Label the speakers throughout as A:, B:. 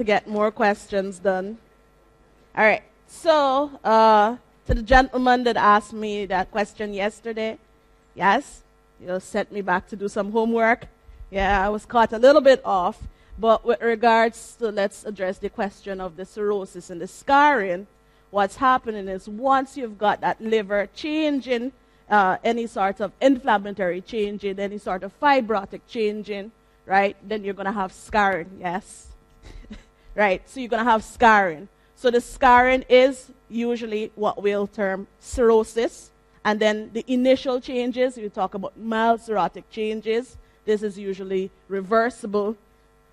A: to get more questions done. All right. So, uh, to the gentleman that asked me that question yesterday, yes, you sent me back to do some homework. Yeah, I was caught a little bit off. But with regards to, let's address the question of the cirrhosis and the scarring, what's happening is once you've got that liver changing, uh, any sort of inflammatory changing, any sort of fibrotic changing, right, then you're going to have scarring, yes? Right, so you're going to have scarring. So the scarring is usually what we'll term cirrhosis. And then the initial changes, we talk about mild cirrhotic changes. This is usually reversible.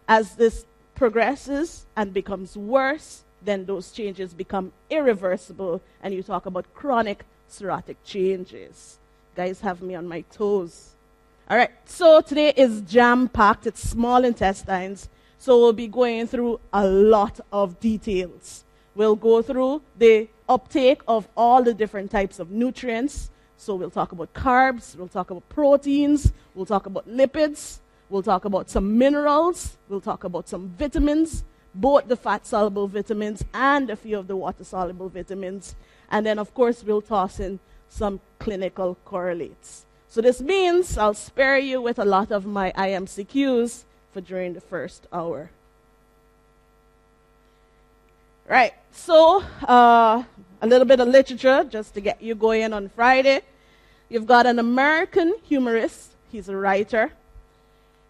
A: As this progresses and becomes worse, then those changes become irreversible, and you talk about chronic cirrhotic changes. Guys have me on my toes. All right, so today is jam packed, it's small intestines, so we'll be going through a lot of details. We'll go through the uptake of all the different types of nutrients. So we'll talk about carbs, we'll talk about proteins, we'll talk about lipids, we'll talk about some minerals, we'll talk about some vitamins, both the fat soluble vitamins and a few of the water soluble vitamins. And then, of course, we'll toss in some clinical correlates. So this means I'll spare you with a lot of my IMCQs during the first hour. Right. So, uh, a little bit of literature just to get you going on Friday. You've got an American humorist, he's a writer.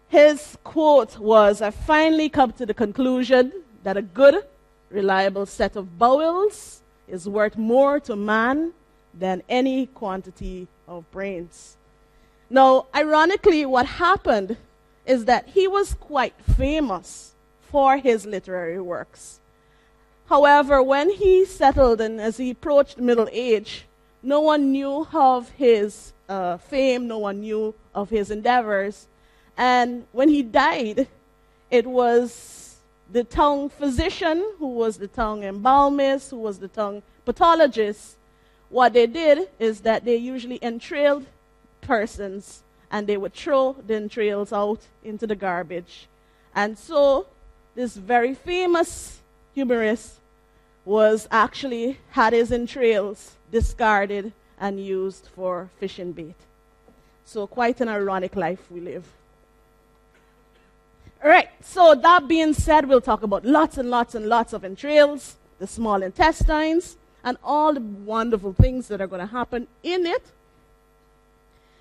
A: His quote was I finally come to the conclusion that a good, reliable set of bowels is worth more to man than any quantity of brains. Now, ironically, what happened is that he was quite famous for his literary works. However, when he settled and as he approached middle age, no one knew of his uh, fame, no one knew of his endeavors. And when he died, it was the tongue physician, who was the tongue embalmist, who was the tongue pathologist. What they did is that they usually entrailed persons and they would throw the entrails out into the garbage. And so, this very famous humorist was actually had his entrails discarded and used for fishing bait. So, quite an ironic life we live. All right, so that being said, we'll talk about lots and lots and lots of entrails, the small intestines, and all the wonderful things that are going to happen in it.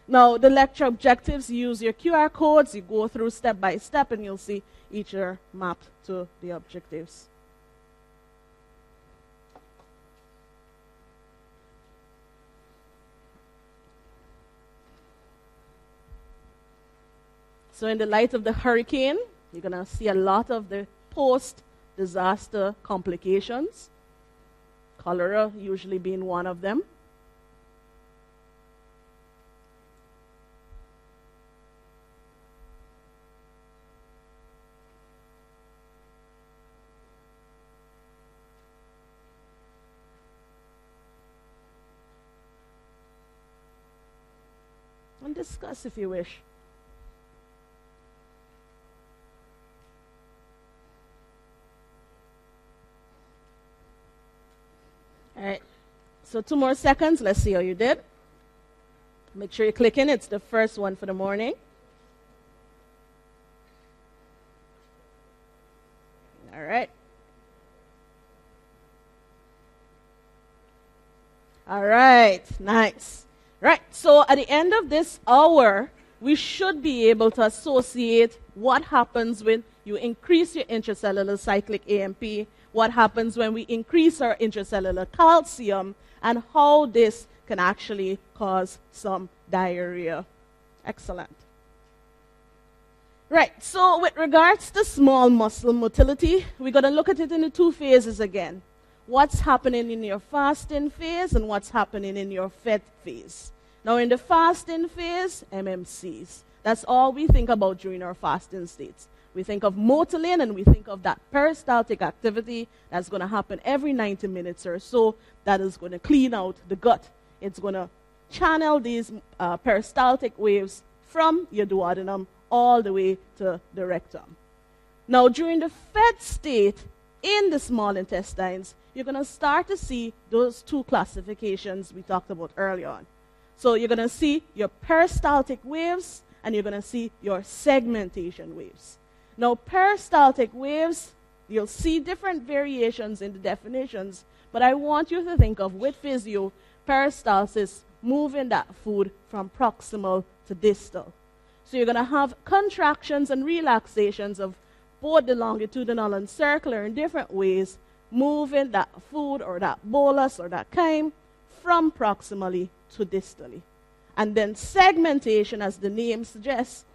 A: Now, the lecture objectives use your QR codes, you go through step by step, and you'll see each are mapped to the objectives. So, in the light of the hurricane, you're going to see a lot of the post disaster complications, cholera usually being one of them. Discuss if you wish. All right. So two more seconds. Let's see how you did. Make sure you click in. It's the first one for the morning. All right. All right. Nice. Right. So at the end of this hour, we should be able to associate what happens when you increase your intracellular cyclic AMP what happens when we increase our intracellular calcium and how this can actually cause some diarrhea. Excellent. Right, so with regards to small muscle motility, we're going to look at it in the two phases again. What's happening in your fasting phase and what's happening in your fed phase. Now, in the fasting phase, MMCs. That's all we think about during our fasting states. We think of motilin and we think of that peristaltic activity that's going to happen every 90 minutes or so that is going to clean out the gut. It's going to channel these uh, peristaltic waves from your duodenum all the way to the rectum. Now, during the fed state in the small intestines, you're going to start to see those two classifications we talked about earlier on. So, you're going to see your peristaltic waves and you're going to see your segmentation waves. Now, peristaltic waves, you'll see different variations in the definitions, but I want you to think of with physio, peristalsis moving that food from proximal to distal. So you're going to have contractions and relaxations of both the longitudinal and circular in different ways, moving that food or that bolus or that chyme from proximally to distally. And then segmentation, as the name suggests,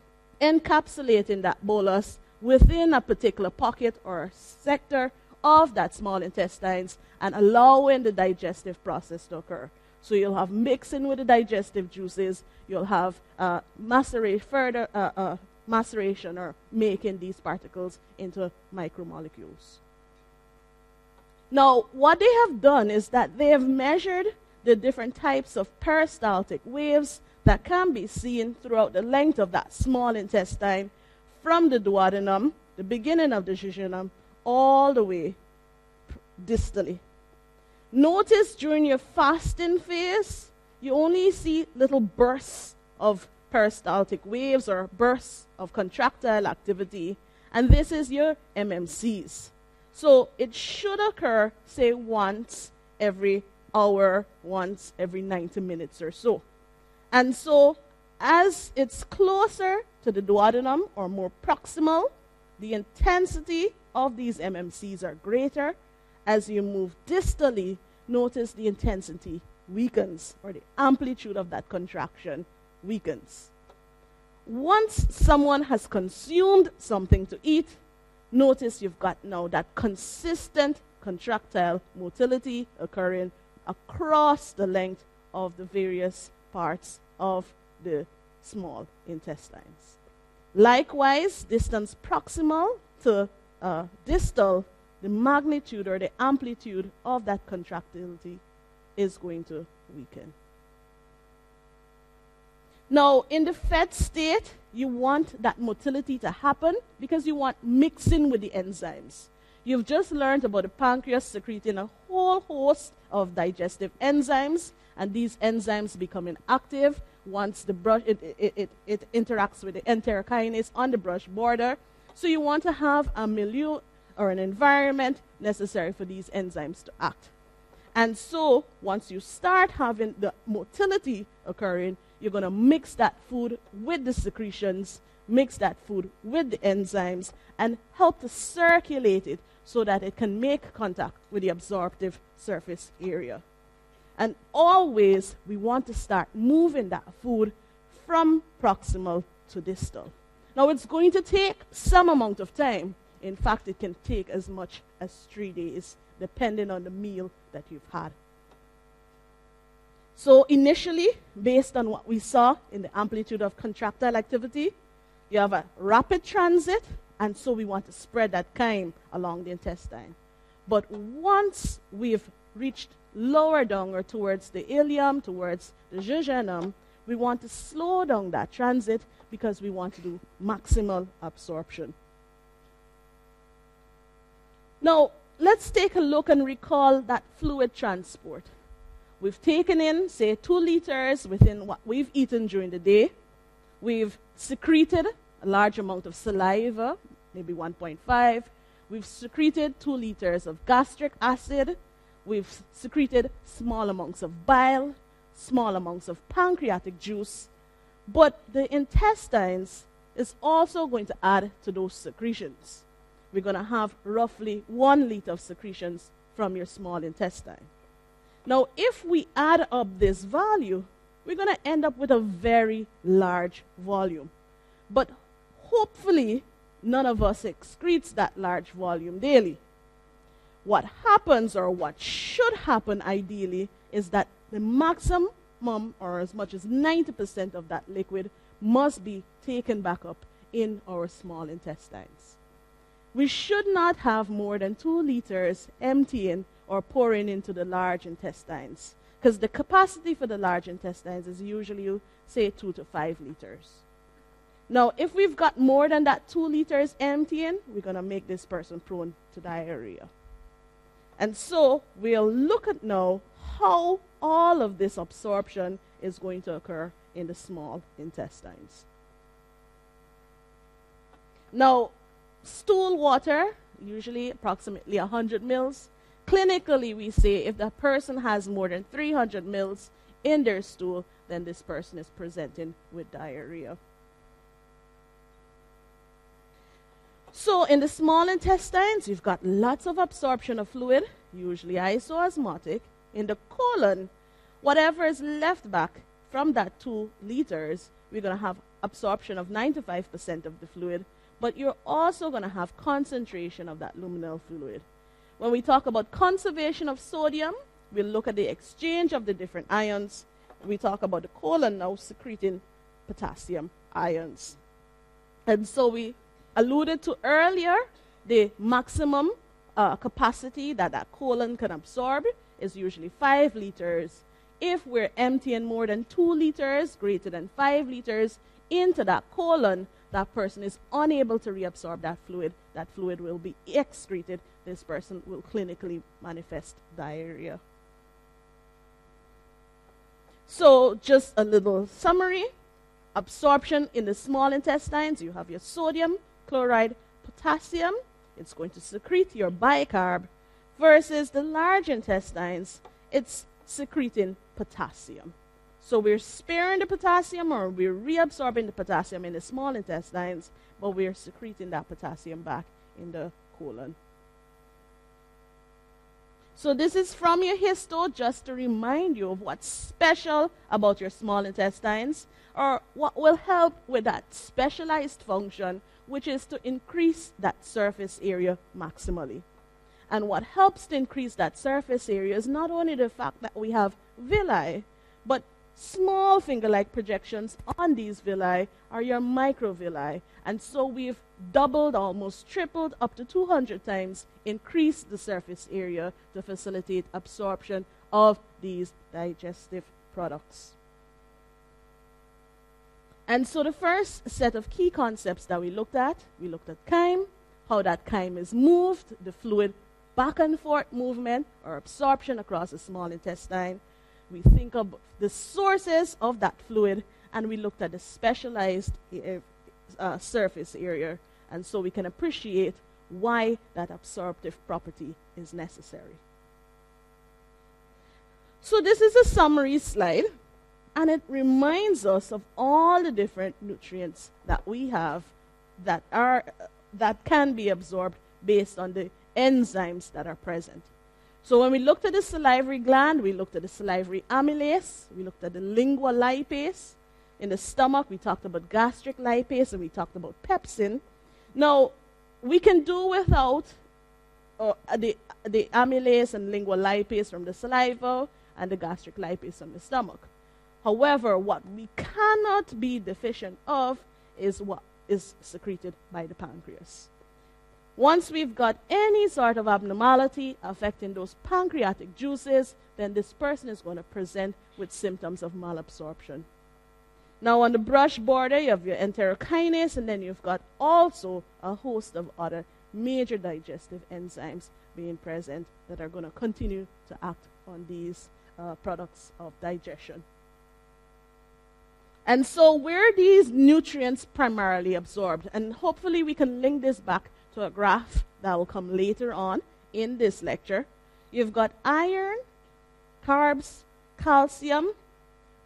A: encapsulating that bolus within a particular pocket or sector of that small intestines and allowing the digestive process to occur. So you'll have mixing with the digestive juices, you'll have uh, macerate, further uh, uh, maceration or making these particles into micromolecules. Now, what they have done is that they have measured the different types of peristaltic waves that can be seen throughout the length of that small intestine from the duodenum, the beginning of the jejunum, all the way distally. Notice during your fasting phase, you only see little bursts of peristaltic waves or bursts of contractile activity, and this is your MMCs. So it should occur, say, once every hour, once every 90 minutes or so. And so, as it's closer to the duodenum or more proximal, the intensity of these MMCs are greater. As you move distally, notice the intensity weakens or the amplitude of that contraction weakens. Once someone has consumed something to eat, notice you've got now that consistent contractile motility occurring across the length of the various parts of the small intestines. Likewise, distance proximal to uh, distal, the magnitude or the amplitude of that contractility is going to weaken. Now, in the fed state, you want that motility to happen because you want mixing with the enzymes. You've just learned about the pancreas secreting a whole host of digestive enzymes, and these enzymes become inactive once the brush it, it, it, it interacts with the enterokinase on the brush border. So you want to have a milieu or an environment necessary for these enzymes to act. And so once you start having the motility occurring, you're going to mix that food with the secretions, mix that food with the enzymes, and help to circulate it so that it can make contact with the absorptive surface area. And always we want to start moving that food from proximal to distal. Now it's going to take some amount of time. In fact, it can take as much as three days, depending on the meal that you've had. So, initially, based on what we saw in the amplitude of contractile activity, you have a rapid transit, and so we want to spread that chyme along the intestine. But once we've reached lower down or towards the ileum, towards the jejunum, we want to slow down that transit because we want to do maximal absorption. Now, let's take a look and recall that fluid transport. We've taken in, say, two liters within what we've eaten during the day. We've secreted a large amount of saliva, maybe 1.5. We've secreted two liters of gastric acid. We've secreted small amounts of bile, small amounts of pancreatic juice. But the intestines is also going to add to those secretions. We're going to have roughly one liter of secretions from your small intestine. Now, if we add up this value, we're going to end up with a very large volume. But hopefully, none of us excretes that large volume daily. What happens, or what should happen ideally, is that the maximum, or as much as 90% of that liquid, must be taken back up in our small intestines. We should not have more than two liters emptying or pouring into the large intestines. Because the capacity for the large intestines is usually, say, two to five liters. Now, if we've got more than that two liters emptying, we're going to make this person prone to diarrhea. And so we'll look at now how all of this absorption is going to occur in the small intestines. Now, stool water, usually approximately 100 mils. Clinically, we say if the person has more than 300 mils in their stool, then this person is presenting with diarrhea. So, in the small intestines, you've got lots of absorption of fluid, usually isoosmotic. In the colon, whatever is left back from that two liters, we're going to have absorption of 95% of the fluid, but you're also going to have concentration of that luminal fluid. When we talk about conservation of sodium, we'll look at the exchange of the different ions. We talk about the colon now secreting potassium ions. And so we alluded to earlier, the maximum uh, capacity that that colon can absorb is usually 5 liters. If we're emptying more than 2 liters, greater than 5 liters, into that colon, that person is unable to reabsorb that fluid. That fluid will be excreted. This person will clinically manifest diarrhea. So, just a little summary absorption in the small intestines, you have your sodium, chloride, potassium. It's going to secrete your bicarb versus the large intestines, it's secreting potassium. So we're sparing the potassium or we're reabsorbing the potassium in the small intestines, but we're secreting that potassium back in the colon. So this is from your histo just to remind you of what's special about your small intestines or what will help with that specialized function which is to increase that surface area maximally. And what helps to increase that surface area is not only the fact that we have villi, but small finger like projections on these villi are your microvilli. And so we've doubled, almost tripled, up to 200 times increased the surface area to facilitate absorption of these digestive products. And so the first set of key concepts that we looked at, we looked at chyme, how that chyme is moved, the fluid back and forth movement or absorption across the small intestine. We think of the sources of that fluid, and we looked at the specialized uh, surface area, and so we can appreciate why that absorptive property is necessary. So, this is a summary slide and it reminds us of all the different nutrients that we have that are that can be absorbed based on the enzymes that are present. So when we looked at the salivary gland, we looked at the salivary amylase, we looked at the lingual lipase. In the stomach, we talked about gastric lipase and we talked about pepsin. Now, we can do without uh, the, the amylase and lingual lipase from the saliva and the gastric lipase from the stomach. However, what we cannot be deficient of is what is secreted by the pancreas. Once we've got any sort of abnormality affecting those pancreatic juices, then this person is going to present with symptoms of malabsorption. Now, on the brush border, you have your enterokinase, and then you've got also a host of other major digestive enzymes being present that are going to continue to act on these uh, products of digestion. And so, where these nutrients primarily absorbed, and hopefully we can link this back to a graph that will come later on in this lecture. You've got iron, carbs, calcium,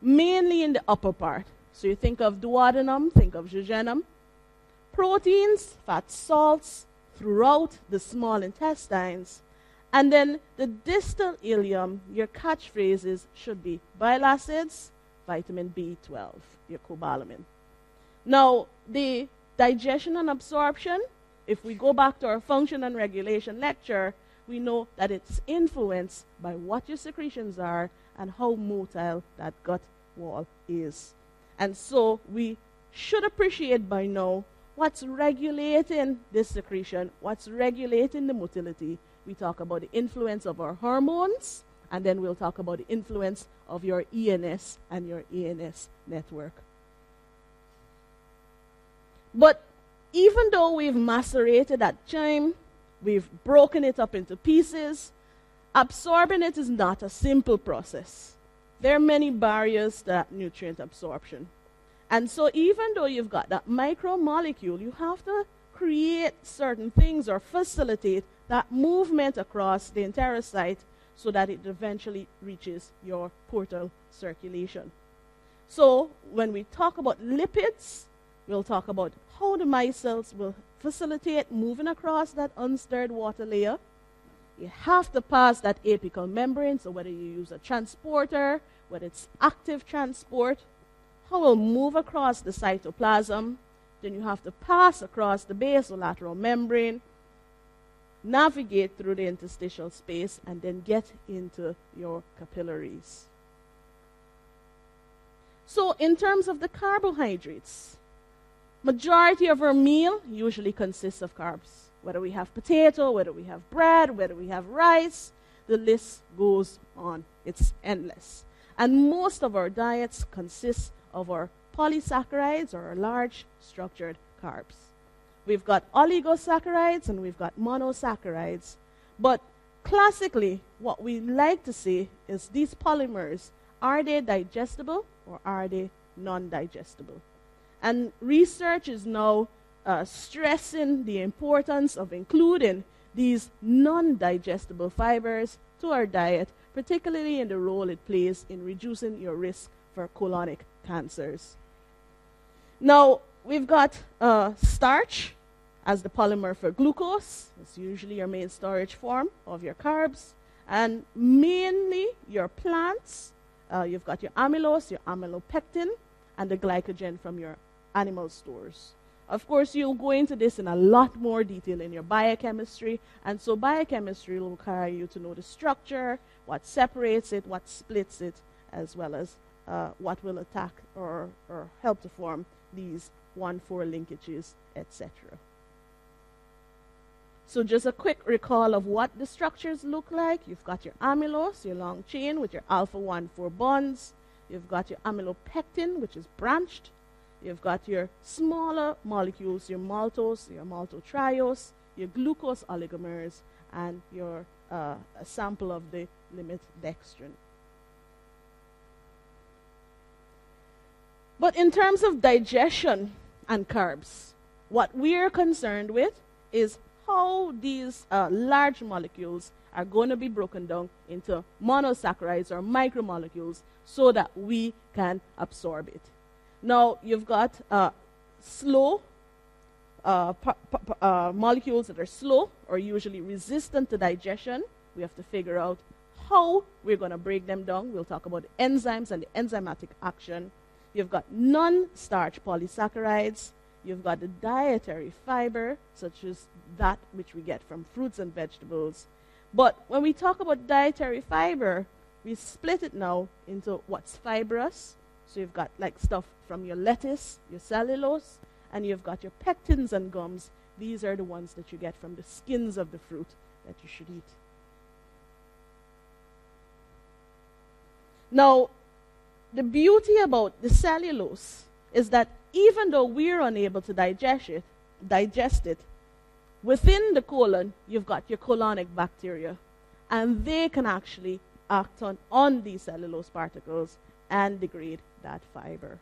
A: mainly in the upper part. So you think of duodenum, think of jejunum. Proteins, fat salts throughout the small intestines. And then the distal ileum, your catchphrases should be bile acids, vitamin B12, your cobalamin. Now, the digestion and absorption, if we go back to our function and regulation lecture, we know that it's influenced by what your secretions are and how motile that gut wall is. And so we should appreciate by now what's regulating this secretion, what's regulating the motility. We talk about the influence of our hormones, and then we'll talk about the influence of your ENS and your ENS network. But even though we've macerated that chyme, we've broken it up into pieces, absorbing it is not a simple process. There are many barriers to that nutrient absorption. And so, even though you've got that micromolecule, you have to create certain things or facilitate that movement across the enterocyte so that it eventually reaches your portal circulation. So, when we talk about lipids, we'll talk about how the micelles will facilitate moving across that unstirred water layer. You have to pass that apical membrane, so whether you use a transporter, whether it's active transport, how will move across the cytoplasm, then you have to pass across the basolateral membrane, navigate through the interstitial space, and then get into your capillaries. So, in terms of the carbohydrates, majority of our meal usually consists of carbs. Whether we have potato, whether we have bread, whether we have rice, the list goes on. It's endless. And most of our diets consist of our polysaccharides or our large structured carbs. We've got oligosaccharides and we've got monosaccharides. But classically, what we like to see is these polymers are they digestible or are they non digestible? And research is now uh, stressing the importance of including these non digestible fibers to our diet, particularly in the role it plays in reducing your risk for colonic cancers. Now, we've got uh, starch as the polymer for glucose. It's usually your main storage form of your carbs. And mainly your plants uh, you've got your amylose, your amylopectin, and the glycogen from your animal stores. Of course, you'll go into this in a lot more detail in your biochemistry, and so biochemistry will require you to know the structure, what separates it, what splits it, as well as uh, what will attack or, or help to form these 1 4 linkages, etc. So just a quick recall of what the structures look like. You've got your amylose, your long chain with your alpha 1 4 bonds. You've got your amylopectin, which is branched. You've got your smaller molecules, your maltose, your maltotriose, your glucose oligomers, and your uh, sample of the limit dextrin. But in terms of digestion and carbs, what we're concerned with is how these uh, large molecules are going to be broken down into monosaccharides or micromolecules so that we can absorb it. Now, you've got uh, slow uh, uh, molecules that are slow or usually resistant to digestion. We have to figure out how we're going to break them down. We'll talk about enzymes and the enzymatic action. You've got non starch polysaccharides, You've got the dietary fiber, such as that which we get from fruits and vegetables. But when we talk about dietary fiber, we split it now into what's fibrous. So you've got like stuff from your lettuce, your cellulose, and you've got your pectins and gums. These are the ones that you get from the skins of the fruit that you should eat. Now, the beauty about the cellulose is that even though we're unable to digest it, digest it, within the colon, you've got your colonic bacteria, and they can actually act on, on these cellulose particles and degrade that fiber.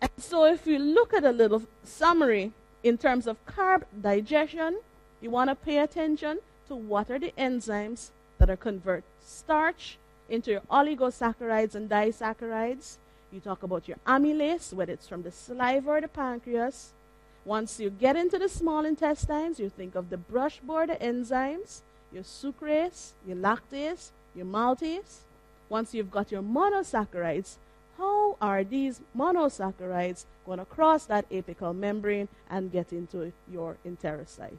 A: And so, if you look at a little summary in terms of carb digestion, you want to pay attention to what are the enzymes that are convert starch into your oligosaccharides and disaccharides you talk about your amylase, whether it's from the saliva or the pancreas. Once you get into the small intestines, you think of the brush border enzymes, your sucrase, your lactase, your maltase. Once you've got your monosaccharides, how are these monosaccharides going to cross that apical membrane and get into your enterocyte?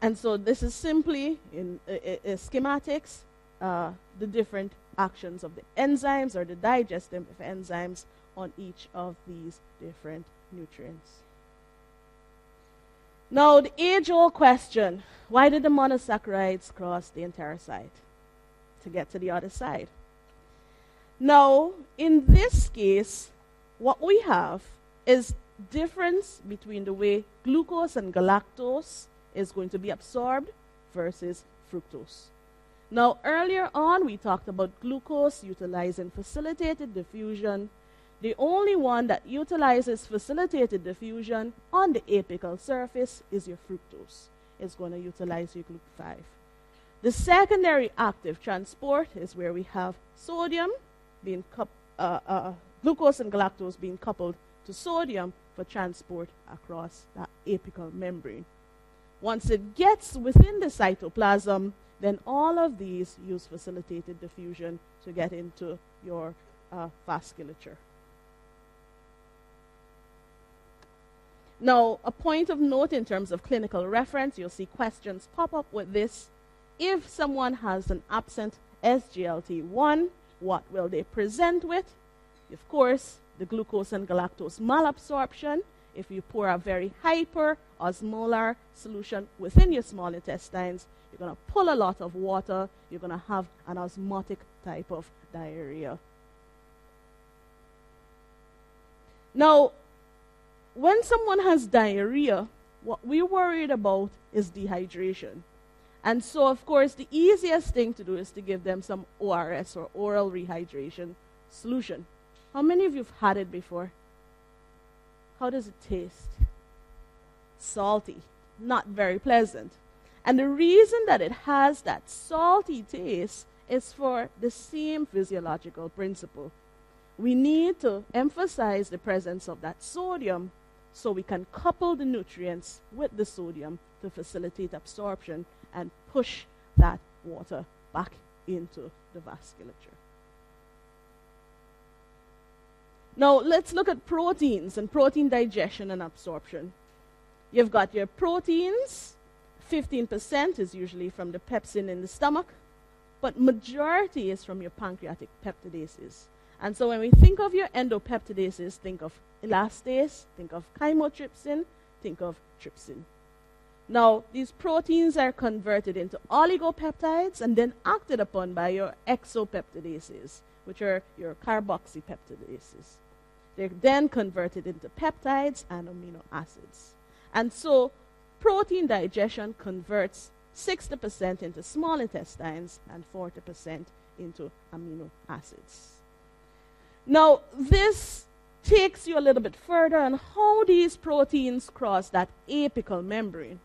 A: And so this is simply in uh, uh, schematics, uh, the different actions of the enzymes or the digestive enzymes on each of these different nutrients. Now, the age old question why did the monosaccharides cross the enterocyte to get to the other side? Now, in this case, what we have is difference between the way glucose and galactose is going to be absorbed versus fructose. Now, earlier on, we talked about glucose utilizing facilitated diffusion. The only one that utilizes facilitated diffusion on the apical surface is your fructose. It's going to utilize your GLUT5. The secondary active transport is where we have sodium being uh, uh, glucose and galactose being coupled to sodium for transport across the apical membrane. Once it gets within the cytoplasm, then all of these use facilitated diffusion to get into your uh, vasculature. Now, a point of note in terms of clinical reference, you'll see questions pop up with this. If someone has an absent SGLT1, what will they present with? Of course, the glucose and galactose malabsorption. If you pour a very hyper osmolar solution within your small intestines, you're going to pull a lot of water. You're going to have an osmotic type of diarrhea. Now, when someone has diarrhea, what we're worried about is dehydration. And so, of course, the easiest thing to do is to give them some ORS or oral rehydration solution. How many of you have had it before? How does it taste? Salty, not very pleasant. And the reason that it has that salty taste is for the same physiological principle. We need to emphasize the presence of that sodium so we can couple the nutrients with the sodium to facilitate absorption and push that water back into the vasculature. Now, let's look at proteins and protein digestion and absorption. You've got your proteins, 15% is usually from the pepsin in the stomach, but majority is from your pancreatic peptidases. And so when we think of your endopeptidases, think of elastase, think of chymotrypsin, think of trypsin. Now, these proteins are converted into oligopeptides and then acted upon by your exopeptidases, which are your carboxypeptidases. They're then converted into peptides and amino acids. And so, protein digestion converts 60% into small intestines and 40% into amino acids. Now, this takes you a little bit further on how these proteins cross that apical membrane.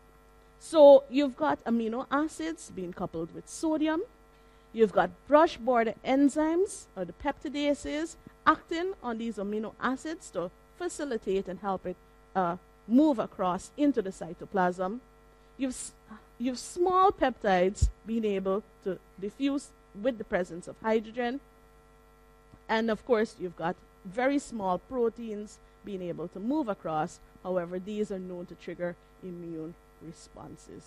A: So, you've got amino acids being coupled with sodium. You've got brush border enzymes, or the peptidases, acting on these amino acids to facilitate and help it uh, move across into the cytoplasm. You've, you've small peptides being able to diffuse with the presence of hydrogen and of course, you've got very small proteins being able to move across. However, these are known to trigger immune responses.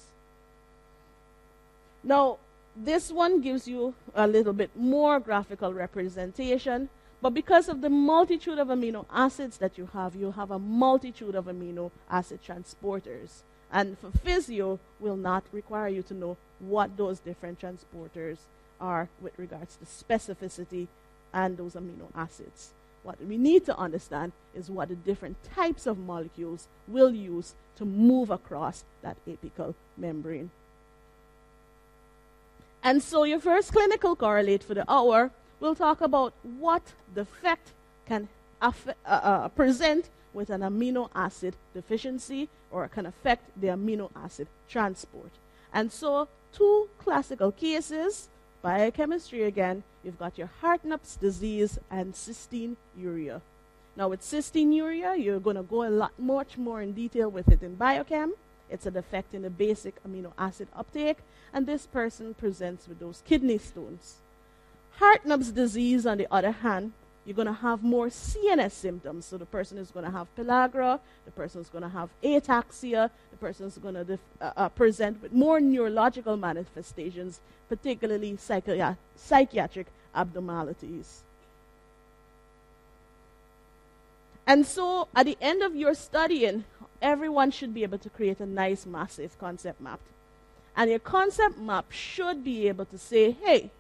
A: Now, this one gives you a little bit more graphical representation, but because of the multitude of amino acids that you have, you have a multitude of amino acid transporters. And for physio, will not require you to know what those different transporters are with regards to specificity and those amino acids. What we need to understand is what the different types of molecules will use to move across that apical membrane. And so, your first clinical correlate for the hour will talk about what defect can aff- uh, uh, present with an amino acid deficiency or can affect the amino acid transport. And so, two classical cases biochemistry again, you've got your Hartnups disease and cystinuria. Now, with cystinuria, you're going to go a lot much more in detail with it in biochem. It's a defect in the basic amino acid uptake, and this person presents with those kidney stones. Hartnups disease, on the other hand, you're going to have more CNS symptoms. So the person is going to have pellagra, the person is going to have ataxia, the person is going to def- uh, uh, present with more neurological manifestations, particularly psychi- psychiatric abnormalities. And so at the end of your studying, everyone should be able to create a nice, massive concept map. And your concept map should be able to say, hey,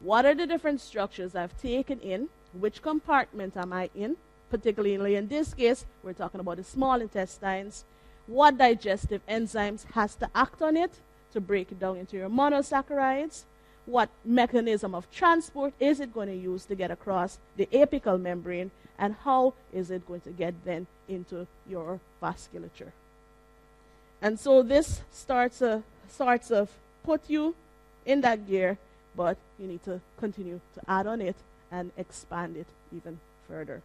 A: what are the different structures I've taken in? Which compartment am I in? particularly in this case, we're talking about the small intestines. What digestive enzymes has to act on it to break it down into your monosaccharides? What mechanism of transport is it going to use to get across the apical membrane? And how is it going to get then into your vasculature? And so this starts, a, starts of put you in that gear, but you need to continue to add on it and expand it even further.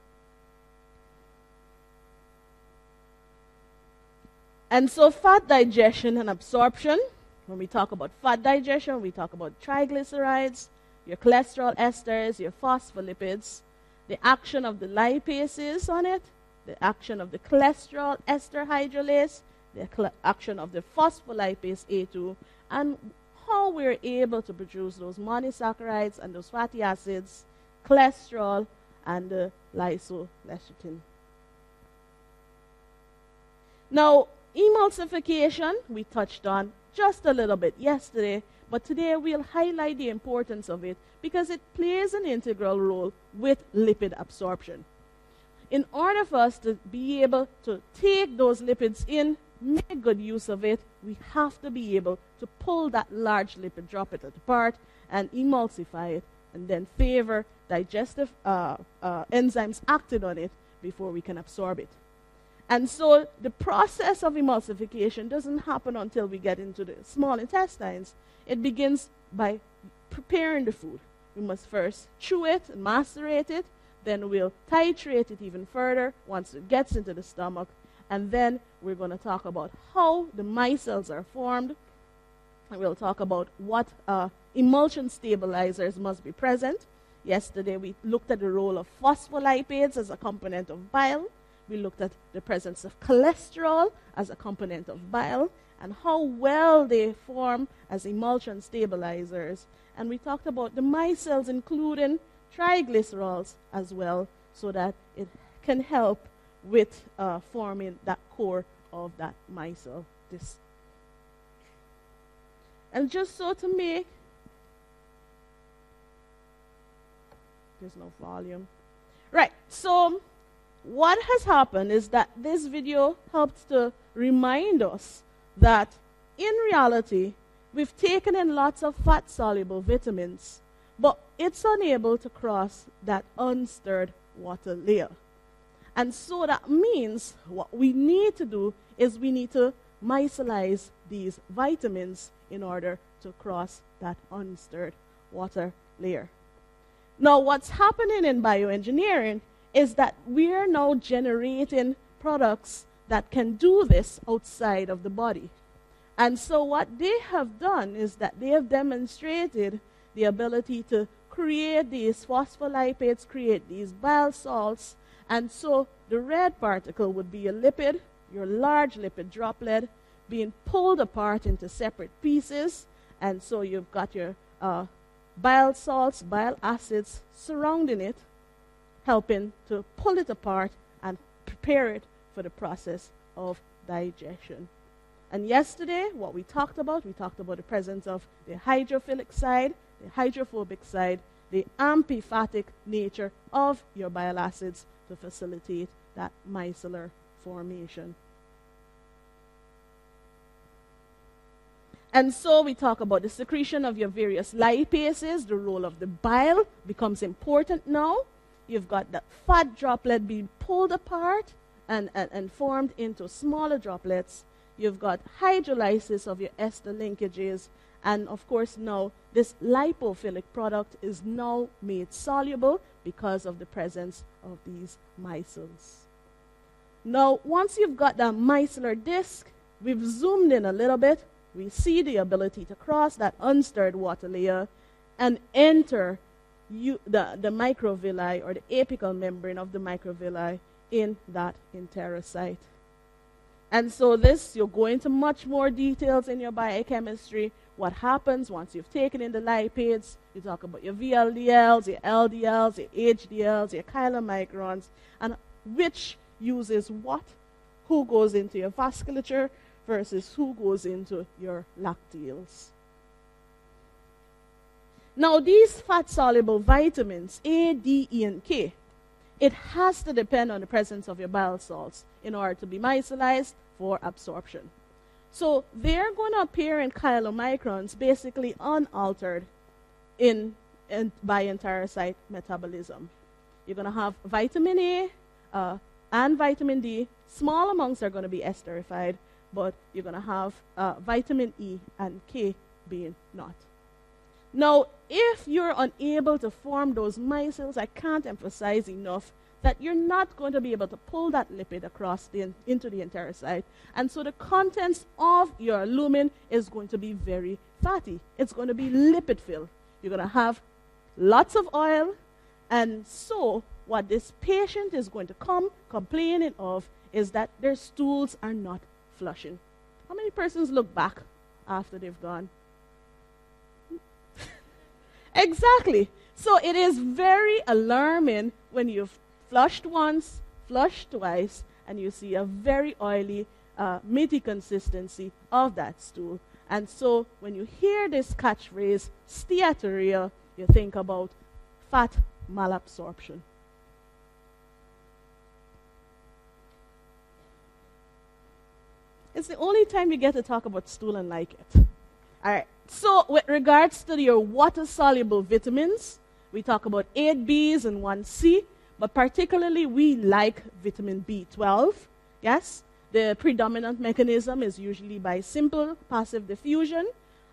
A: And so, fat digestion and absorption. When we talk about fat digestion, we talk about triglycerides, your cholesterol esters, your phospholipids, the action of the lipases on it, the action of the cholesterol ester hydrolase, the action of the phospholipase A2, and how we're able to produce those monosaccharides and those fatty acids, cholesterol, and the lysolecithin. Now, emulsification, we touched on just a little bit yesterday, but today we'll highlight the importance of it because it plays an integral role with lipid absorption. In order for us to be able to take those lipids in, make good use of it, we have to be able to pull that large lipid droplet apart and emulsify it and then favor digestive uh, uh, enzymes acted on it before we can absorb it. And so the process of emulsification doesn't happen until we get into the small intestines. It begins by preparing the food. We must first chew it macerate it, then we'll titrate it even further once it gets into the stomach, and then we're going to talk about how the micelles are formed. And we'll talk about what uh, emulsion stabilizers must be present. Yesterday we looked at the role of phospholipids as a component of bile. We looked at the presence of cholesterol as a component of bile and how well they form as emulsion stabilizers. And we talked about the micelles, including triglycerols as well, so that it can help with uh, forming that core of that micelle disc. And just so to make, there's no volume. Right, so what has happened is that this video helps to remind us that in reality, we've taken in lots of fat soluble vitamins, but it's unable to cross that unstirred water layer. And so that means what we need to do is we need to micelize these vitamins in order to cross that unstirred water layer. Now, what's happening in bioengineering is that we're now generating products that can do this outside of the body. And so, what they have done is that they have demonstrated the ability to create these phospholipids, create these bile salts. And so, the red particle would be a lipid, your large lipid droplet, being pulled apart into separate pieces. And so, you've got your uh, bile salts, bile acids surrounding it helping to pull it apart and prepare it for the process of digestion. And yesterday, what we talked about, we talked about the presence of the hydrophilic side, the hydrophobic side, the amphipathic nature of your bile acids to facilitate that micellar formation. And so we talk about the secretion of your various lipases, the role of the bile becomes important now. You've got the fat droplet being pulled apart and, and, and formed into smaller droplets. You've got hydrolysis of your ester linkages. And of course, now this lipophilic product is now made soluble because of the presence of these micelles. Now, once you've got the micellar disc, we've zoomed in a little bit. We see the ability to cross that unstirred water layer and enter you, the, the microvilli or the apical membrane of the microvilli in that enterocyte. And so this, you'll go into much more details in your biochemistry. What happens once you've taken in the lipids, you talk about your VLDLs, your LDLs, your HDLs, your chylomicrons, and which uses what, who goes into your vasculature versus who goes into your lacteals. Now, these fat soluble vitamins, A, D, E, and K, it has to depend on the presence of your bile salts in order to be micellized for absorption. So they're going to appear in chylomicrons basically unaltered in, in by enterocyte metabolism. You're going to have vitamin A uh, and vitamin D. Small amounts are going to be esterified, but you're going to have uh, vitamin E and K being not. Now, if you're unable to form those micelles, I can't emphasize enough that you're not going to be able to pull that lipid across the, into the enterocyte. And so the contents of your lumen is going to be very fatty. It's going to be lipid filled. You're going to have lots of oil. And so what this patient is going to come complaining of is that their stools are not flushing. How many persons look back after they've gone? exactly. So it is very alarming when you've flushed once, flushed twice, and you see a very oily, uh, meaty consistency of that stool. And so when you hear this catchphrase, steatorrhea, you think about fat malabsorption. It's the only time you get to talk about stool and like it. All right. So, with regards to your water soluble vitamins, we talk about 8Bs and 1C, but particularly we like vitamin B12. Yes? The predominant mechanism is usually by simple passive diffusion.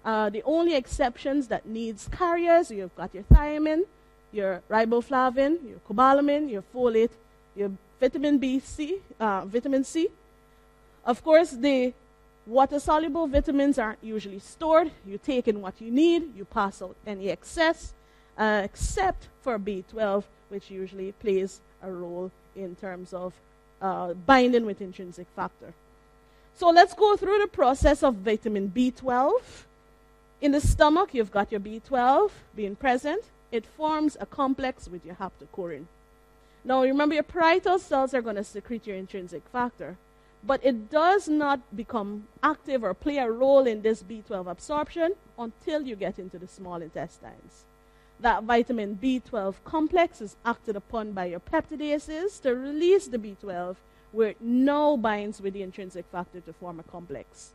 A: Uh, the only exceptions that needs carriers, you've got your thiamine, your riboflavin, your cobalamin, your folate, your vitamin B, C, uh, vitamin C, of course, the water soluble vitamins aren't usually stored. You take in what you need, you pass out any excess, uh, except for B12, which usually plays a role in terms of uh, binding with intrinsic factor. So let's go through the process of vitamin B12. In the stomach, you've got your B12 being present. It forms a complex with your haptocorrin. Now, remember, your parietal cells are going to secrete your intrinsic factor but it does not become active or play a role in this B12 absorption until you get into the small intestines. That vitamin B12 complex is acted upon by your peptidases to release the B12, where it now binds with the intrinsic factor to form a complex.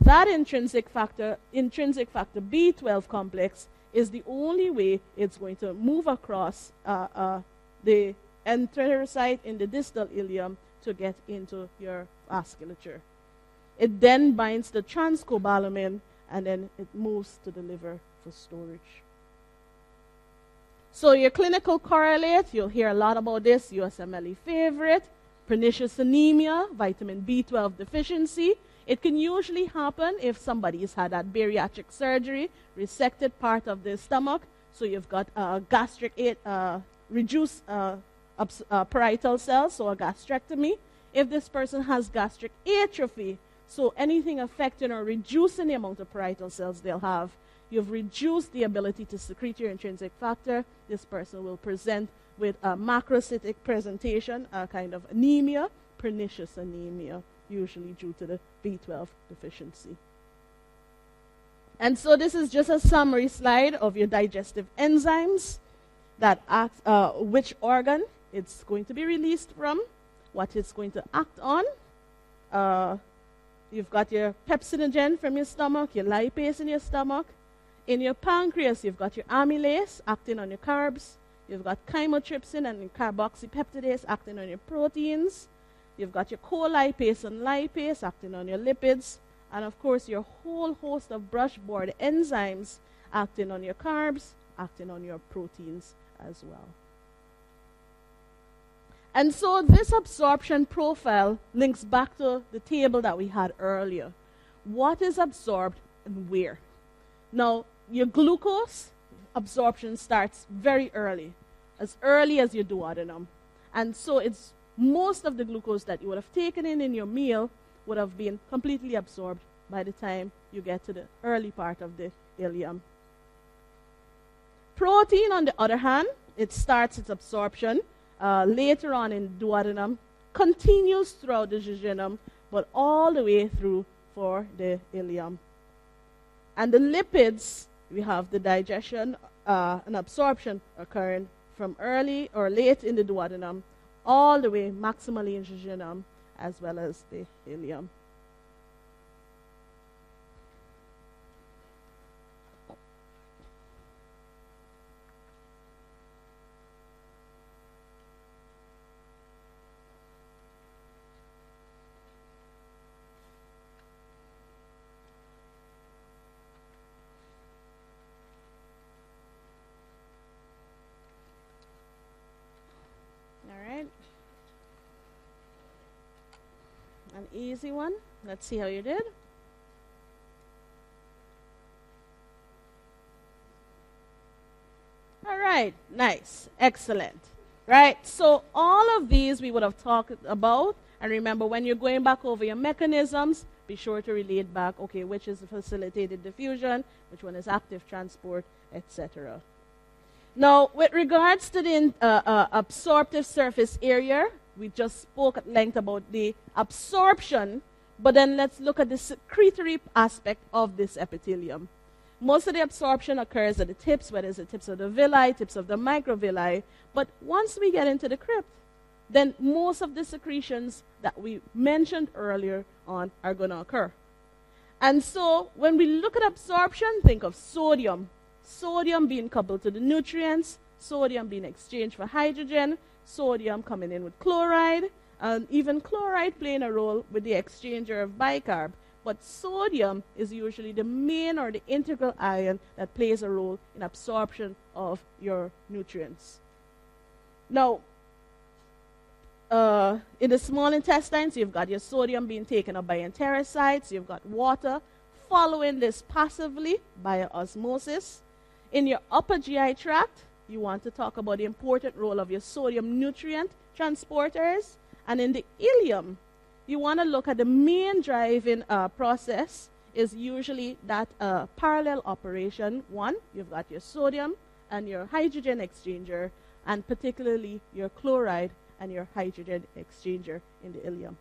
A: That intrinsic factor, intrinsic factor B12 complex, is the only way it's going to move across uh, uh, the enterocyte in the distal ileum to get into your vasculature. It then binds the transcobalamin and then it moves to the liver for storage. So, your clinical correlate, you'll hear a lot about this USMLE favorite, pernicious anemia, vitamin B12 deficiency. It can usually happen if somebody has had that bariatric surgery, resected part of the stomach, so you've got a gastric, uh, reduced uh, uh, parietal cells, so a gastrectomy. If this person has gastric atrophy, so anything affecting or reducing the amount of parietal cells they'll have, you've reduced the ability to secrete your intrinsic factor. This person will present with a macrocytic presentation, a kind of anemia, pernicious anemia, usually due to the B12 deficiency. And so this is just a summary slide of your digestive enzymes that act, uh, which organ it's going to be released from, what it's going to act on. Uh, you've got your pepsinogen from your stomach, your lipase in your stomach. In your pancreas, you've got your amylase acting on your carbs. You've got chymotrypsin and carboxypeptidase acting on your proteins. You've got your colipase and lipase acting on your lipids. And of course, your whole host of brush border enzymes acting on your carbs, acting on your proteins as well. And so this absorption profile links back to the table that we had earlier. What is absorbed and where? Now, your glucose absorption starts very early, as early as your duodenum. And so it's most of the glucose that you would have taken in in your meal would have been completely absorbed by the time you get to the early part of the ileum. Protein, on the other hand, it starts its absorption uh, later on in duodenum, continues throughout the jejunum, but all the way through for the ileum. And the lipids, we have the digestion uh, and absorption occurring from early or late in the duodenum all the way maximally in jejunum as well as the ileum. An easy one. Let's see how you did. All right, nice, excellent. Right, so all of these we would have talked about. And remember, when you're going back over your mechanisms, be sure to relate back, okay, which is facilitated diffusion, which one is active transport, etc. Now, with regards to the uh, uh, absorptive surface area, we just spoke at length about the absorption, but then let's look at the secretory aspect of this epithelium. Most of the absorption occurs at the tips, whether it's the tips of the villi, tips of the microvilli. But once we get into the crypt, then most of the secretions that we mentioned earlier on are going to occur. And so when we look at absorption, think of sodium. Sodium being coupled to the nutrients, sodium being exchanged for hydrogen, sodium coming in with chloride, and even chloride playing a role with the exchanger of bicarb. But sodium is usually the main or the integral ion that plays a role in absorption of your nutrients. Now, uh, in the small intestines, you've got your sodium being taken up by enterocytes, you've got water following this passively by osmosis. In your upper GI tract, you want to talk about the important role of your sodium nutrient transporters. And in the ileum, you want to look at the main driving uh, process is usually that uh, parallel operation. One, you've got your sodium and your hydrogen exchanger, and particularly your chloride and your hydrogen exchanger in the ileum.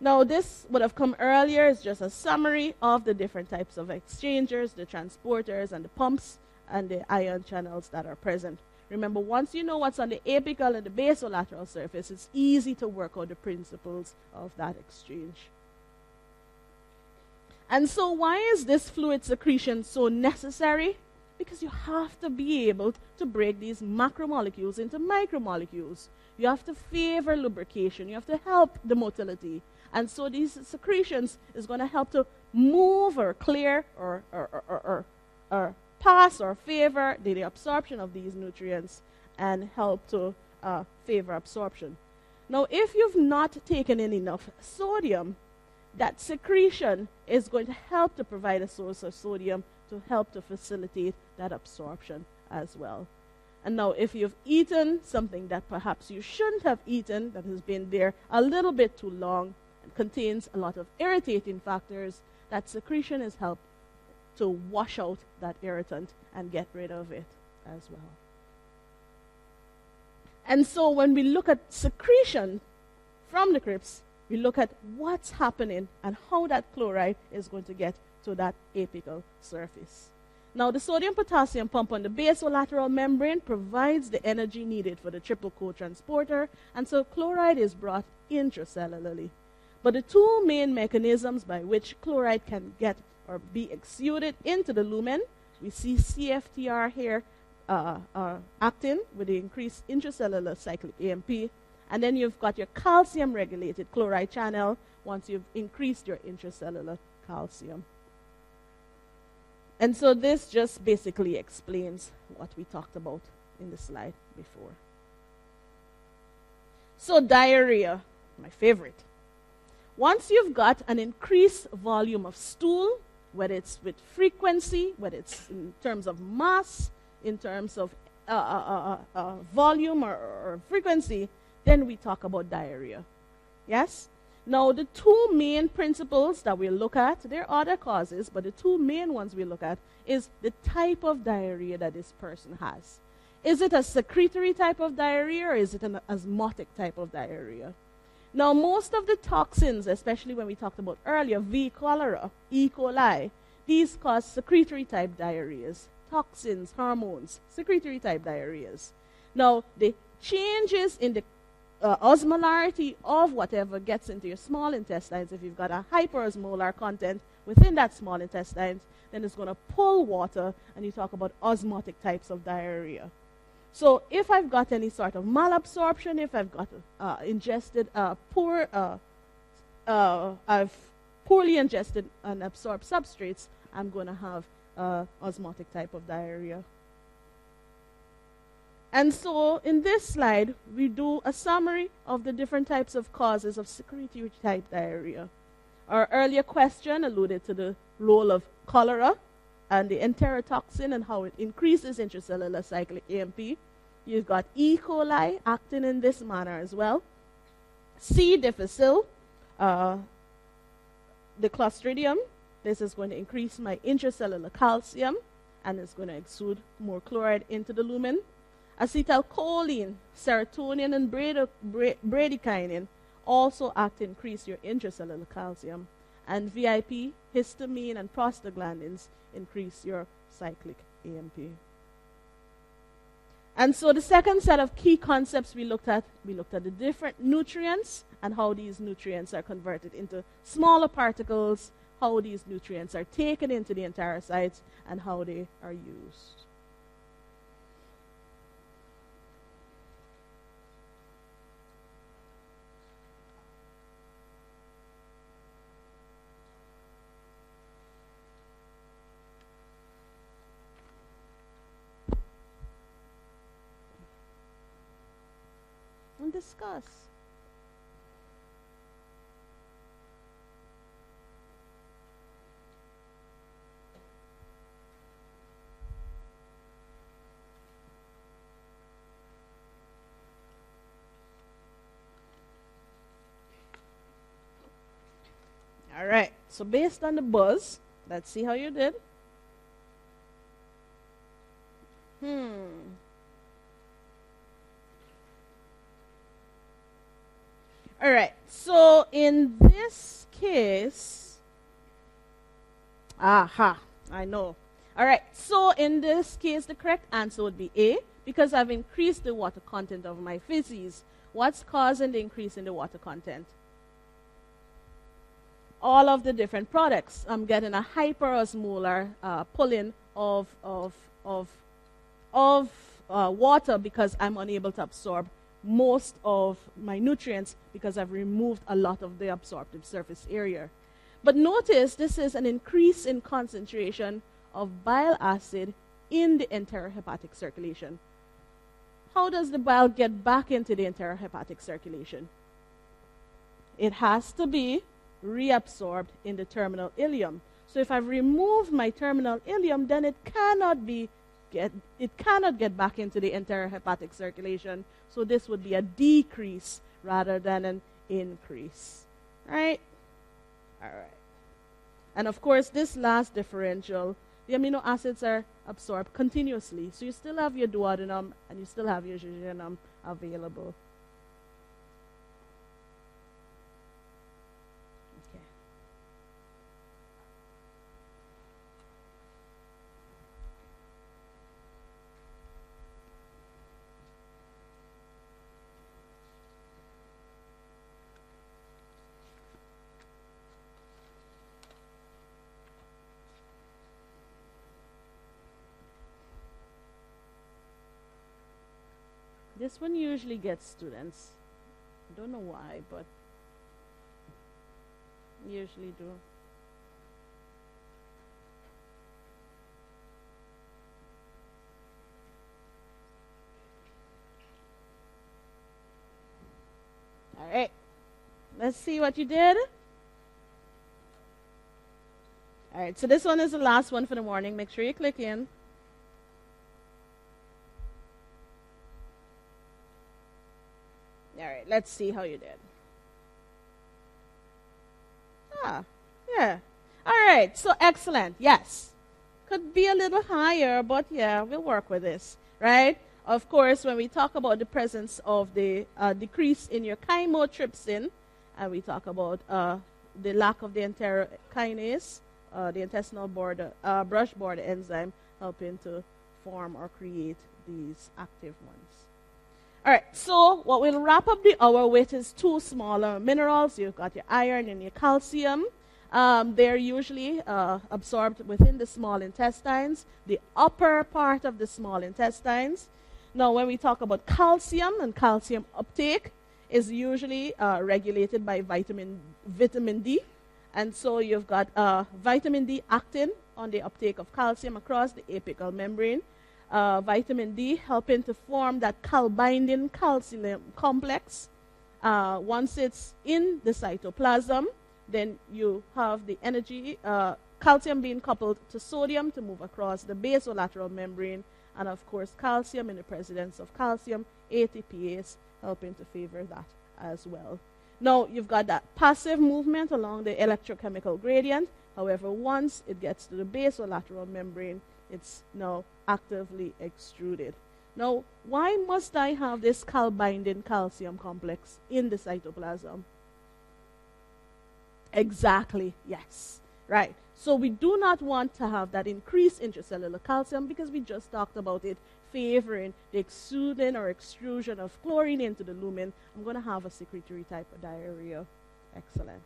A: Now, this would have come earlier. It's just a summary of the different types of exchangers, the transporters, and the pumps and the ion channels that are present. Remember, once you know what's on the apical and the basolateral surface, it's easy to work out the principles of that exchange. And so, why is this fluid secretion so necessary? Because you have to be able to break these macromolecules into micromolecules. You have to favor lubrication. You have to help the motility. And so, these secretions is going to help to move or clear or, or, or, or, or pass or favor the, absorption of these nutrients and help to uh, favor absorption. Now, if you've not taken in enough sodium, that secretion is going to help to provide a source of sodium to help to facilitate that absorption as well. And now, if you've eaten something that perhaps you shouldn't have eaten, that has been there a little bit too long, and contains a lot of irritating factors, that secretion is help to wash out that irritant and get rid of it as well. And so when we look at secretion from the crypts, we look at what's happening and how that chloride is going to get to that apical surface. Now, the sodium potassium pump on the basolateral membrane provides the energy needed for the triple co-transporter, and so chloride is brought intracellularly. But the two main mechanisms by which chloride can get or be exuded into the lumen. We see CFTR here uh, uh, acting with the increased intracellular cyclic AMP. And then you've got your calcium regulated chloride channel once you've increased your intracellular calcium. And so this just basically explains what we talked about in the slide before. So, diarrhea, my favorite. Once you've got an increased volume of stool, whether it's with frequency, whether it's in terms of mass, in terms of uh, uh, uh, uh, volume or, or frequency, then we talk about diarrhea. Yes? Now, the two main principles that we look at, there are other causes, but the two main ones we look at is the type of diarrhea that this person has. Is it a secretory type of diarrhea or is it an osmotic type of diarrhea? Now, most of the toxins, especially when we talked about earlier, V. cholera, E. coli, these cause secretory type diarrheas toxins, hormones, secretory type diarrheas. Now, the changes in the uh, osmolarity of whatever gets into your small intestines, if you've got a hyperosmolar content within that small intestines, then it's going to pull water, and you talk about osmotic types of diarrhea. So if I've got any sort of malabsorption, if I've got uh, ingested uh, poor, uh, uh I've poorly ingested and absorbed substrates, I'm going to have uh, osmotic type of diarrhea. And so in this slide, we do a summary of the different types of causes of secretory type diarrhea. Our earlier question alluded to the role of cholera and the enterotoxin and how it increases intracellular cyclic AMP. You've got E. coli acting in this manner as well. C. difficile, uh, the Clostridium. This is going to increase my intracellular calcium and it's going to exude more chloride into the lumen. Acetylcholine, serotonin, and bradykinin also act to increase your intracellular calcium. And VIP, histamine, and prostaglandins increase your cyclic AMP. And so the second set of key concepts we looked at, we looked at the different nutrients and how these nutrients are converted into smaller particles, how these nutrients are taken into the enterocytes, and how they are used. Discuss. All right. So based on the buzz, let's see how you did. All right. So in this case, aha, I know. All right. So in this case, the correct answer would be A because I've increased the water content of my feces. What's causing the increase in the water content? All of the different products. I'm getting a hyperosmolar uh, pulling of of of of uh, water because I'm unable to absorb most of my nutrients because I've removed a lot of the absorptive surface area. But notice this is an increase in concentration of bile acid in the enterohepatic circulation. How does the bile get back into the enterohepatic circulation? It has to be reabsorbed in the terminal ileum. So if I've removed my terminal ileum, then it cannot be get it cannot get back into the enterohepatic circulation. So this would be a decrease rather than an increase. Right? All right. And of course, this last differential, the amino acids are absorbed continuously. So you still have your duodenum and you still have your jejunum available. This one usually gets students. I don't know why, but usually do. All right. Let's see what you did. All right, so this one is the last one for the morning. Make sure you click in. All right, let's see how you did. Ah, yeah. All right, so excellent. Yes. Could be a little higher, but yeah, we'll work with this, right? Of course, when we talk about the presence of the uh, decrease in your chymotrypsin, and we talk about uh, the lack of the enterokinase, uh, the intestinal border, uh, brush border enzyme, helping to form or create these active ones. All right, so what we'll wrap up the hour with is two smaller minerals. You've got your iron and your calcium. Um, they're usually uh, absorbed within the small intestines, the upper part of the small intestines. Now, when we talk about calcium and calcium uptake, is usually uh, regulated by vitamin vitamin D, and so you've got uh, vitamin D acting on the uptake of calcium across the apical membrane. Uh, vitamin D helping to form that calbindin calcium complex. Uh, once it's in the cytoplasm, then you have the energy, uh, calcium being coupled to sodium to move across the basolateral membrane, and of course, calcium in the presence of calcium, ATPase helping to favor that as well. Now, you've got that passive movement along the electrochemical gradient. However, once it gets to the basolateral membrane, it's now actively extruded. Now, why must I have this calbindin calcium complex in the cytoplasm? Exactly, yes. Right. So we do not want to have that increased intracellular calcium because we just talked about it favoring the exuding or extrusion of chlorine into the lumen. I'm going to have a secretory type of diarrhea. Excellent.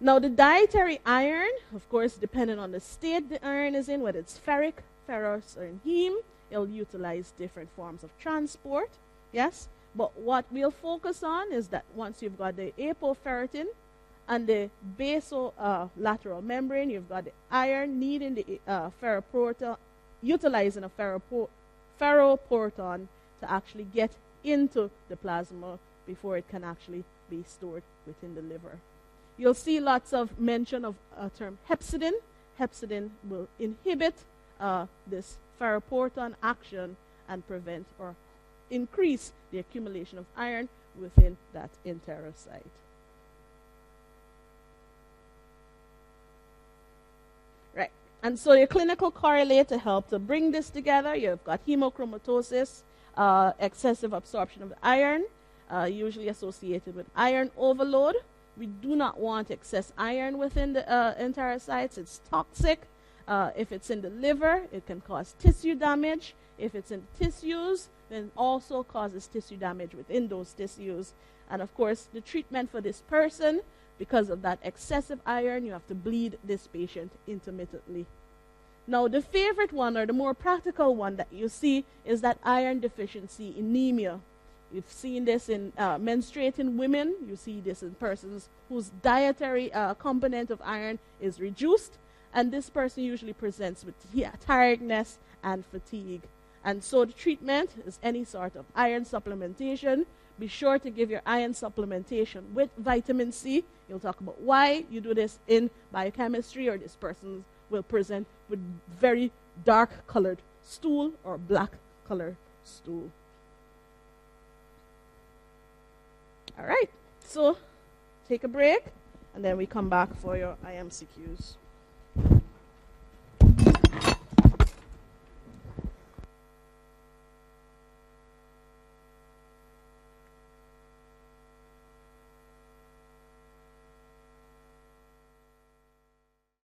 A: Now, the dietary iron, of course, depending on the state the iron is in, whether it's ferric, ferrous, in heme, it'll utilize different forms of transport. Yes? But what we'll focus on is that once you've got the apoferritin and the basolateral uh, membrane, you've got the iron needing the uh, utilizing a ferropor- ferroportin to actually get into the plasma before it can actually be stored within the liver. You'll see lots of mention of a term hepcidin. Hepcidin will inhibit uh, this ferroportin action and prevent or increase the accumulation of iron within that enterocyte. Right. And so your clinical correlate to help to bring this together, you've got hemochromatosis, uh, excessive absorption of iron, uh, usually associated with iron overload, we do not want excess iron within the uh, enterocytes. It's toxic. Uh, if it's in the liver, it can cause tissue damage. If it's in tissues, then also causes tissue damage within those tissues. And of course, the treatment for this person, because of that excessive iron, you have to bleed this patient intermittently. Now, the favorite one or the more practical one that you see is that iron deficiency anemia. You've seen this in uh, menstruating women. You see this in persons whose dietary uh, component of iron is reduced. And this person usually presents with tiredness and fatigue. And so the treatment is any sort of iron supplementation. Be sure to give your iron supplementation with vitamin C. You'll talk about why you do this in biochemistry, or this person will present with very dark colored stool or black colored stool. All right. So take a break, and then we come back for your IMCQs.